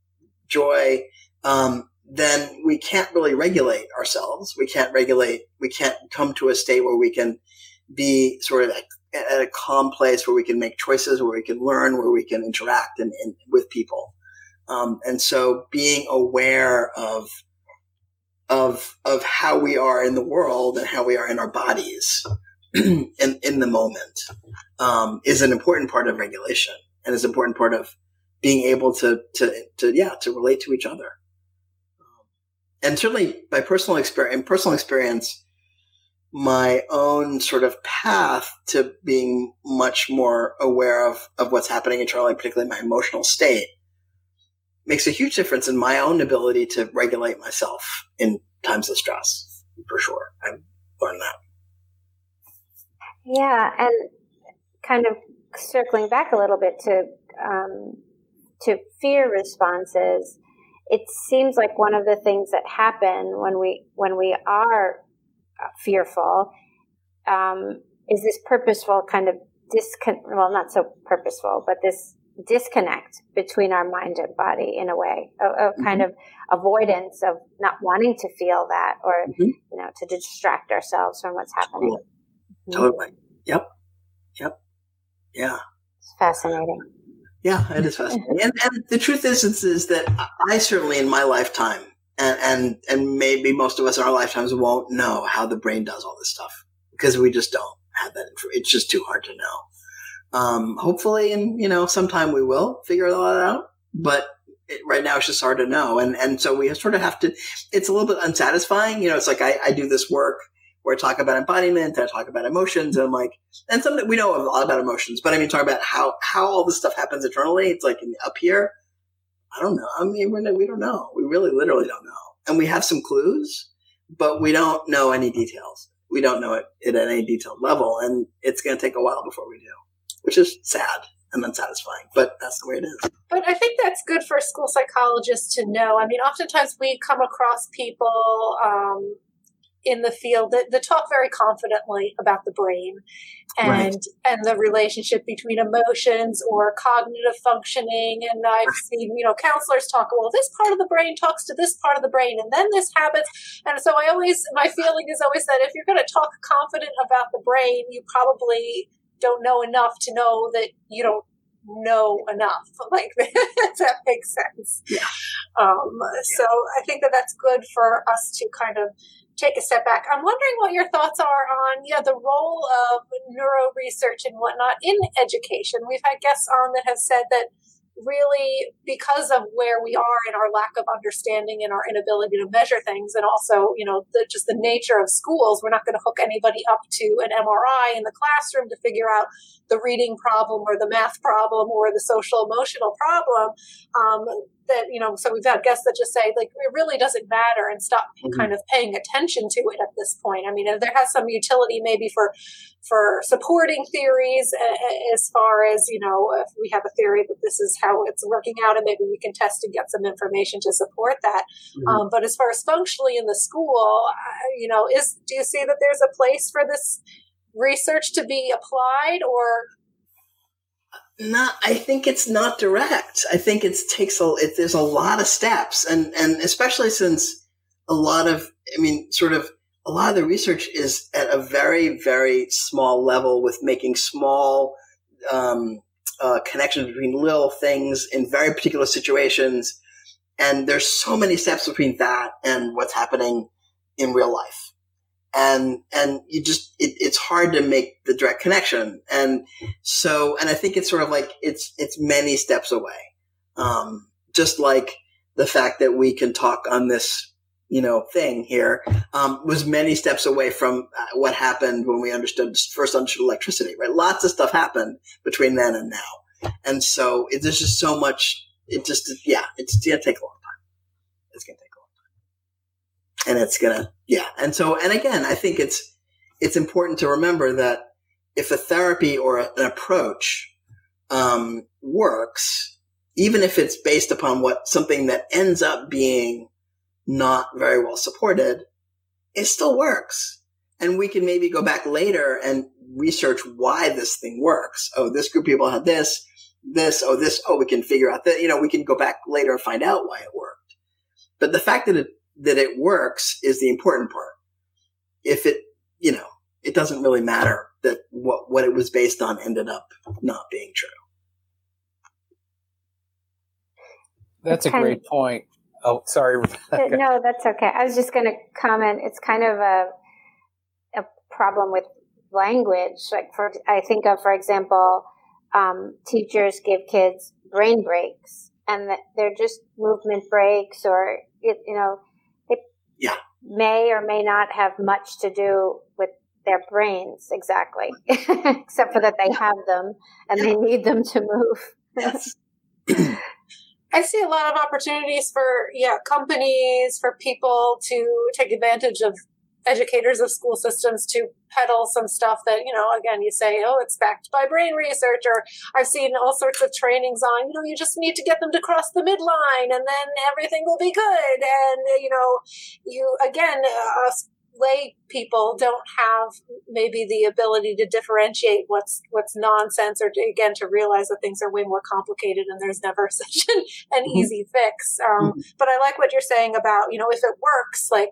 joy. Um, then we can't really regulate ourselves. We can't regulate, we can't come to a state where we can be sort of at, at a calm place where we can make choices, where we can learn, where we can interact and, and with people. Um, and so being aware of, of, of how we are in the world and how we are in our bodies in, in the moment, um, is an important part of regulation and is an important part of being able to, to, to, yeah, to relate to each other and certainly by personal experience, personal experience, my own sort of path to being much more aware of, of what's happening internally, particularly my emotional state, makes a huge difference in my own ability to regulate myself in times of stress, for sure. I've learned that. Yeah, and kind of circling back a little bit to um, to fear responses it seems like one of the things that happen when we when we are fearful um, is this purposeful kind of discon well not so purposeful but this disconnect between our mind and body in a way of, of mm-hmm. kind of avoidance of not wanting to feel that or mm-hmm. you know to distract ourselves from what's happening. Totally, totally. yep. Yep. Yeah. It's fascinating yeah, it is fascinating. and, and the truth is, is, is that I certainly in my lifetime, and, and, and maybe most of us in our lifetimes won't know how the brain does all this stuff because we just don't have that. information. It's just too hard to know. Um, hopefully, in you know, sometime we will figure all that out. But it, right now, it's just hard to know, and and so we sort of have to. It's a little bit unsatisfying. You know, it's like I, I do this work where I talk about embodiment, and I talk about emotions, and I'm like, and some we know a lot about emotions, but I mean, talk about how how all this stuff happens internally. It's like up here. I don't know. I mean, we're, we don't know. We really, literally don't know, and we have some clues, but we don't know any details. We don't know it, it at any detailed level, and it's going to take a while before we do, which is sad and unsatisfying, but that's the way it is. But I think that's good for school psychologists to know. I mean, oftentimes we come across people um, in the field that, that talk very confidently about the brain and right. and the relationship between emotions or cognitive functioning and i've seen you know counselors talk well this part of the brain talks to this part of the brain and then this happens and so i always my feeling is always that if you're going to talk confident about the brain you probably don't know enough to know that you don't know enough like that makes sense yeah. Um, yeah. so i think that that's good for us to kind of take a step back, I'm wondering what your thoughts are on yeah the role of neuro research and whatnot in education. We've had guests on that have said that really because of where we are and our lack of understanding and our inability to measure things and also you know the, just the nature of schools we're not going to hook anybody up to an mri in the classroom to figure out the reading problem or the math problem or the social emotional problem um, that you know so we've had guests that just say like it really doesn't matter and stop mm-hmm. kind of paying attention to it at this point i mean there has some utility maybe for for supporting theories as far as you know if we have a theory that this is how it's working out and maybe we can test and get some information to support that mm-hmm. um, but as far as functionally in the school you know is do you see that there's a place for this research to be applied or not i think it's not direct. I think it takes a it, there's a lot of steps and and especially since a lot of i mean sort of a lot of the research is at a very very small level with making small um, uh, connections between little things in very particular situations. And there's so many steps between that and what's happening in real life and and you just it, it's hard to make the direct connection. And so and i think it's sort of like it's it's many steps away. Um, just like the fact that we can talk on this you know thing here um, was many steps away from uh, what happened when we understood first understood electricity right? Lots of stuff happened between then and now. And so it, there's just so much it just yeah it's gonna take a long time. It's gonna take and it's gonna yeah and so and again i think it's it's important to remember that if a therapy or a, an approach um, works, even if it's based upon what something that ends up being not very well supported, it still works. And we can maybe go back later and research why this thing works. Oh, this group of people had this, this, oh, this, oh, we can figure out that, you know, we can go back later and find out why it worked. But the fact that it, that it works is the important part. If it, you know, it doesn't really matter that what, what it was based on ended up not being true. That's a great point. Oh, sorry. no, that's okay. I was just going to comment. It's kind of a a problem with language. Like for, I think of, for example, um, teachers give kids brain breaks, and they're just movement breaks, or it, you know, they yeah. may or may not have much to do with their brains exactly, except for that they have them and they need them to move. Yes. I see a lot of opportunities for yeah companies for people to take advantage of educators of school systems to peddle some stuff that you know again you say oh it's backed by brain research or i've seen all sorts of trainings on you know you just need to get them to cross the midline and then everything will be good and you know you again uh, lay people don't have maybe the ability to differentiate what's what's nonsense or to, again to realize that things are way more complicated and there's never such an, an mm-hmm. easy fix um, mm-hmm. but i like what you're saying about you know if it works like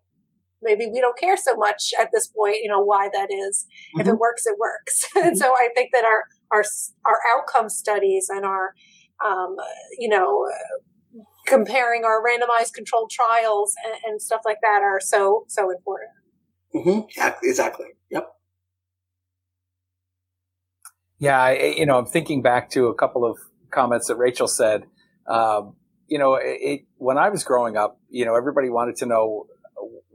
maybe we don't care so much at this point you know why that is. Mm-hmm. if it mm-hmm. works it works and mm-hmm. so i think that our our our outcome studies and our um, you know comparing our randomized controlled trials and, and stuff like that are so so important Mm-hmm. Yeah, exactly. Yep. Yeah, I, you know, I'm thinking back to a couple of comments that Rachel said. Um, you know, it, it, when I was growing up, you know, everybody wanted to know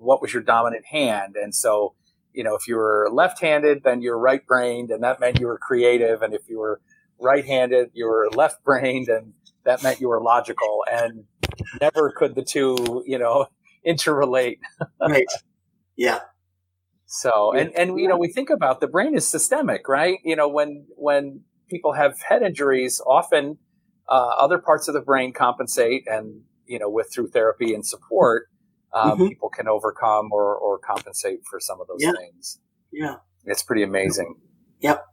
what was your dominant hand, and so, you know, if you were left-handed, then you're right-brained, and that meant you were creative, and if you were right-handed, you were left-brained, and that meant you were logical, and never could the two, you know, interrelate. right. Yeah. So, and, and, you know, we think about the brain is systemic, right? You know, when, when people have head injuries, often, uh, other parts of the brain compensate and, you know, with through therapy and support, um, mm-hmm. people can overcome or, or compensate for some of those yeah. things. Yeah. It's pretty amazing. Yep.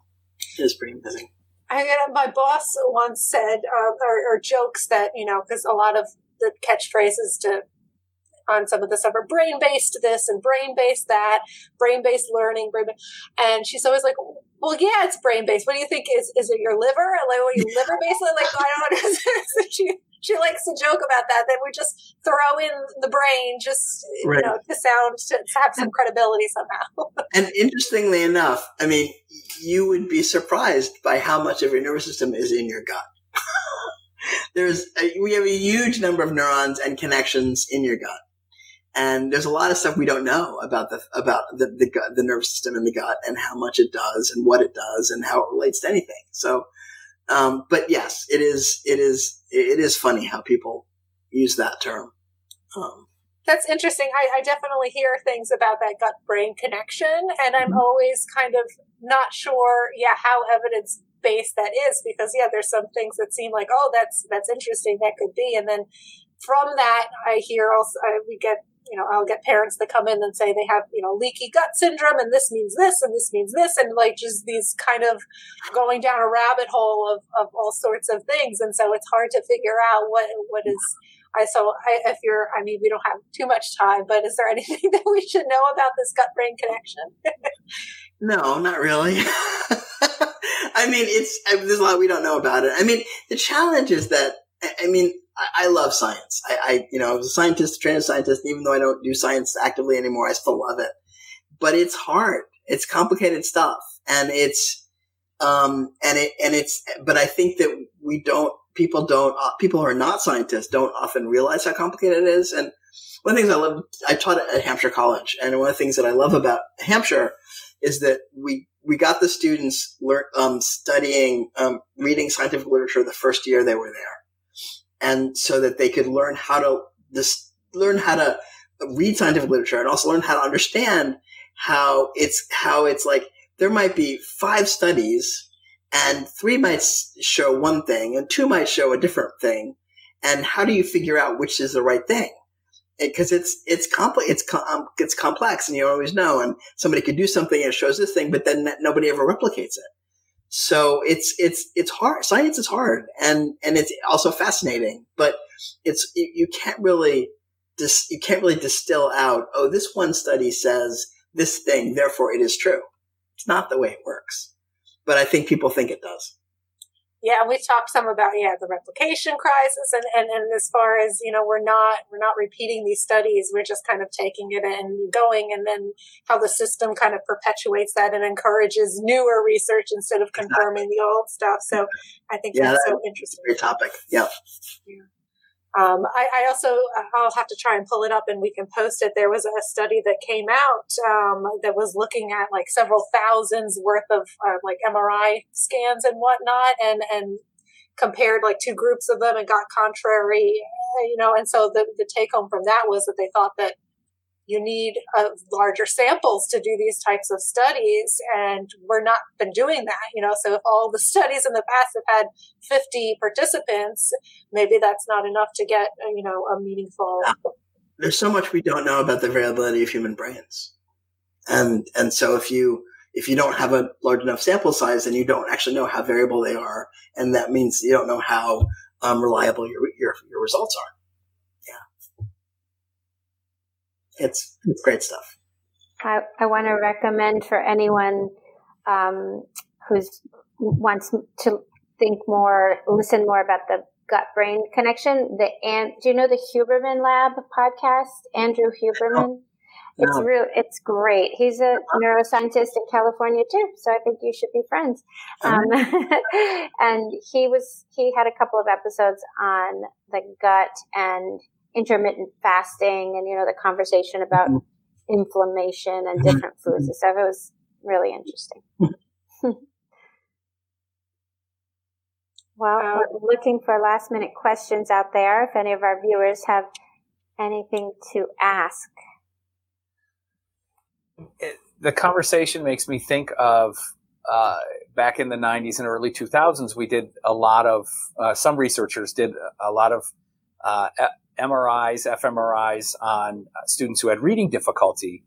It is pretty amazing. I my boss once said, uh, or, or jokes that, you know, because a lot of the catchphrases to on some of the stuff are brain based this and brain based that, brain based learning, brain and she's always like, well, yeah, it's brain based. What do you think is is it your liver? Like, what are you liver based? Like, I don't know. she she likes to joke about that. That we just throw in the brain just right. you know to sound to, have some credibility somehow. and interestingly enough, I mean, you would be surprised by how much of your nervous system is in your gut. There's a, we have a huge number of neurons and connections in your gut and there's a lot of stuff we don't know about the about the the, gut, the nervous system in the gut and how much it does and what it does and how it relates to anything. So, um, but yes, it is it is it is funny how people use that term. Um, that's interesting. I, I, definitely hear things about that gut brain connection, and I'm mm-hmm. always kind of not sure, yeah, how evidence based that is because yeah, there's some things that seem like oh, that's that's interesting, that could be, and then from that, I hear also uh, we get you know, I'll get parents that come in and say they have, you know, leaky gut syndrome and this means this and this means this and like just these kind of going down a rabbit hole of, of all sorts of things. And so it's hard to figure out what, what is, I, so I, if you're, I mean, we don't have too much time, but is there anything that we should know about this gut brain connection? no, not really. I mean, it's, there's a lot we don't know about it. I mean, the challenge is that, I mean, I, I love science. I, I, you know, I was a scientist, trained scientist. Even though I don't do science actively anymore, I still love it. But it's hard. It's complicated stuff, and it's, um, and it, and it's. But I think that we don't. People don't. Uh, people who are not scientists don't often realize how complicated it is. And one of the things I love, I taught at Hampshire College, and one of the things that I love about Hampshire is that we we got the students learn um, studying um, reading scientific literature the first year they were there and so that they could learn how to this learn how to read scientific literature and also learn how to understand how it's how it's like there might be five studies and three might show one thing and two might show a different thing. And how do you figure out which is the right thing? Because it, it's it's complex it's com- um, it's complex and you always know and somebody could do something and it shows this thing but then nobody ever replicates it so it's it's it's hard. Science is hard and and it's also fascinating but it's you can't really dis, you can't really distill out oh this one study says this thing therefore it is true. It's not the way it works but i think people think it does yeah, we talked some about yeah the replication crisis, and, and and as far as you know, we're not we're not repeating these studies. We're just kind of taking it and going, and then how the system kind of perpetuates that and encourages newer research instead of confirming the old stuff. So I think yeah, that's so interesting. Great topic. Yep. Yeah. Um, I, I, also I'll have to try and pull it up and we can post it. There was a study that came out um, that was looking at like several thousands worth of uh, like MRI scans and whatnot, and and compared like two groups of them and got contrary, you know. And so the the take home from that was that they thought that you need uh, larger samples to do these types of studies and we're not been doing that you know? So if all the studies in the past have had 50 participants maybe that's not enough to get uh, you know a meaningful there's so much we don't know about the variability of human brains. And and so if you if you don't have a large enough sample size then you don't actually know how variable they are and that means you don't know how um, reliable your, your your results are it's it's great stuff. I, I want to recommend for anyone um, who's wants to think more, listen more about the gut brain connection. The and do you know the Huberman Lab podcast? Andrew Huberman. It's real. It's great. He's a neuroscientist in California too, so I think you should be friends. Um, and he was he had a couple of episodes on the gut and intermittent fasting and, you know, the conversation about mm-hmm. inflammation and mm-hmm. different foods and stuff. It was really interesting. well, um, we're looking for last minute questions out there. If any of our viewers have anything to ask. It, the conversation makes me think of uh, back in the 90s and early 2000s, we did a lot of, uh, some researchers did a lot of uh, MRIs, fMRIs on uh, students who had reading difficulty,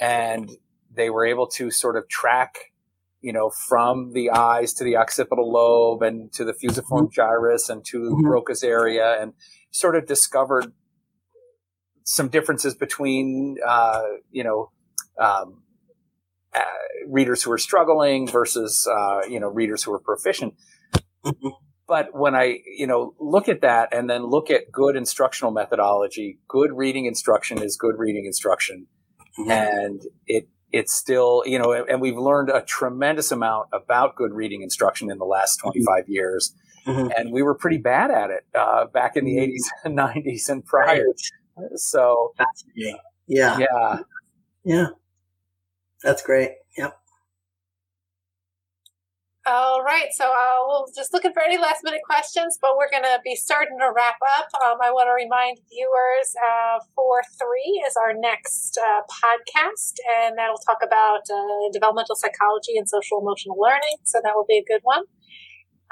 and they were able to sort of track, you know, from the eyes to the occipital lobe and to the fusiform mm-hmm. gyrus and to mm-hmm. Broca's area, and sort of discovered some differences between, uh, you know, um, uh, readers who are struggling versus, uh, you know, readers who are proficient. Mm-hmm. But when I, you know, look at that and then look at good instructional methodology, good reading instruction is good reading instruction. Mm-hmm. And it, it's still, you know, and we've learned a tremendous amount about good reading instruction in the last mm-hmm. 25 years. Mm-hmm. And we were pretty bad at it uh, back in the 80s mm-hmm. and 90s and prior. Right. So, yeah. Yeah. Yeah. Yeah. That's great. All right, so uh, we'll just looking for any last minute questions, but we're going to be starting to wrap up. Um, I want to remind viewers uh, 4 3 is our next uh, podcast, and that'll talk about uh, developmental psychology and social emotional learning. So that will be a good one.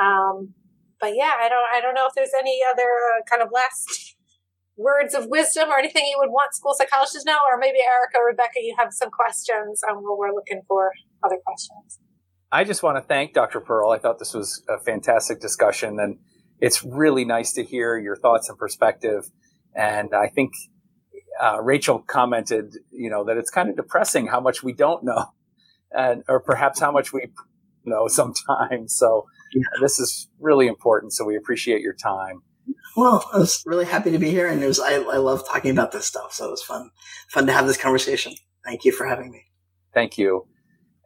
Um, but yeah, I don't, I don't know if there's any other uh, kind of last words of wisdom or anything you would want school psychologists to know, or maybe Erica, Rebecca, you have some questions. Um, we're looking for other questions. I just want to thank Dr. Pearl. I thought this was a fantastic discussion, and it's really nice to hear your thoughts and perspective. And I think uh, Rachel commented, you know, that it's kind of depressing how much we don't know, and or perhaps how much we know sometimes. So this is really important. So we appreciate your time. Well, I was really happy to be here, and it was I, I love talking about this stuff. So it was fun, fun to have this conversation. Thank you for having me. Thank you.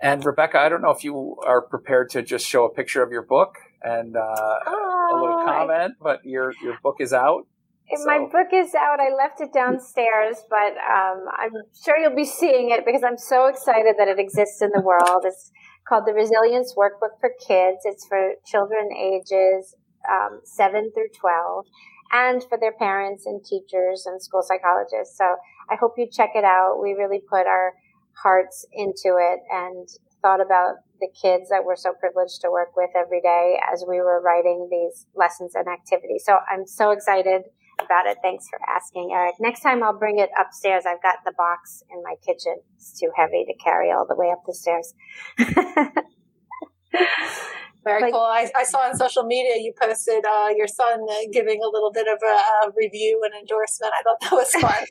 And Rebecca, I don't know if you are prepared to just show a picture of your book and uh, oh, a little comment, but your your book is out. So. My book is out. I left it downstairs, but um, I'm sure you'll be seeing it because I'm so excited that it exists in the world. It's called the Resilience Workbook for Kids. It's for children ages um, 7 through 12 and for their parents and teachers and school psychologists. So I hope you check it out. We really put our hearts into it and thought about the kids that we're so privileged to work with every day as we were writing these lessons and activities. So I'm so excited about it. Thanks for asking, Eric. Next time I'll bring it upstairs. I've got the box in my kitchen. It's too heavy to carry all the way up the stairs. Very like, cool. I, I, saw on social media you posted uh, your son uh, giving a little bit of a, a, review and endorsement. I thought that was fun.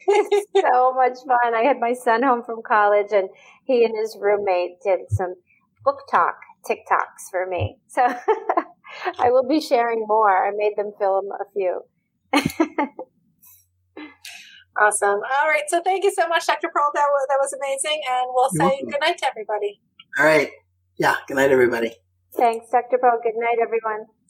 so much fun. I had my son home from college, and he and his roommate did some book talk TikToks for me. So I will be sharing more. I made them film a few. awesome. All right. So thank you so much, Dr. Pearl. That was, that was amazing. And we'll You're say welcome. good night to everybody. All right. Yeah. Good night, everybody. Thanks, Dr. Pearl. Good night, everyone.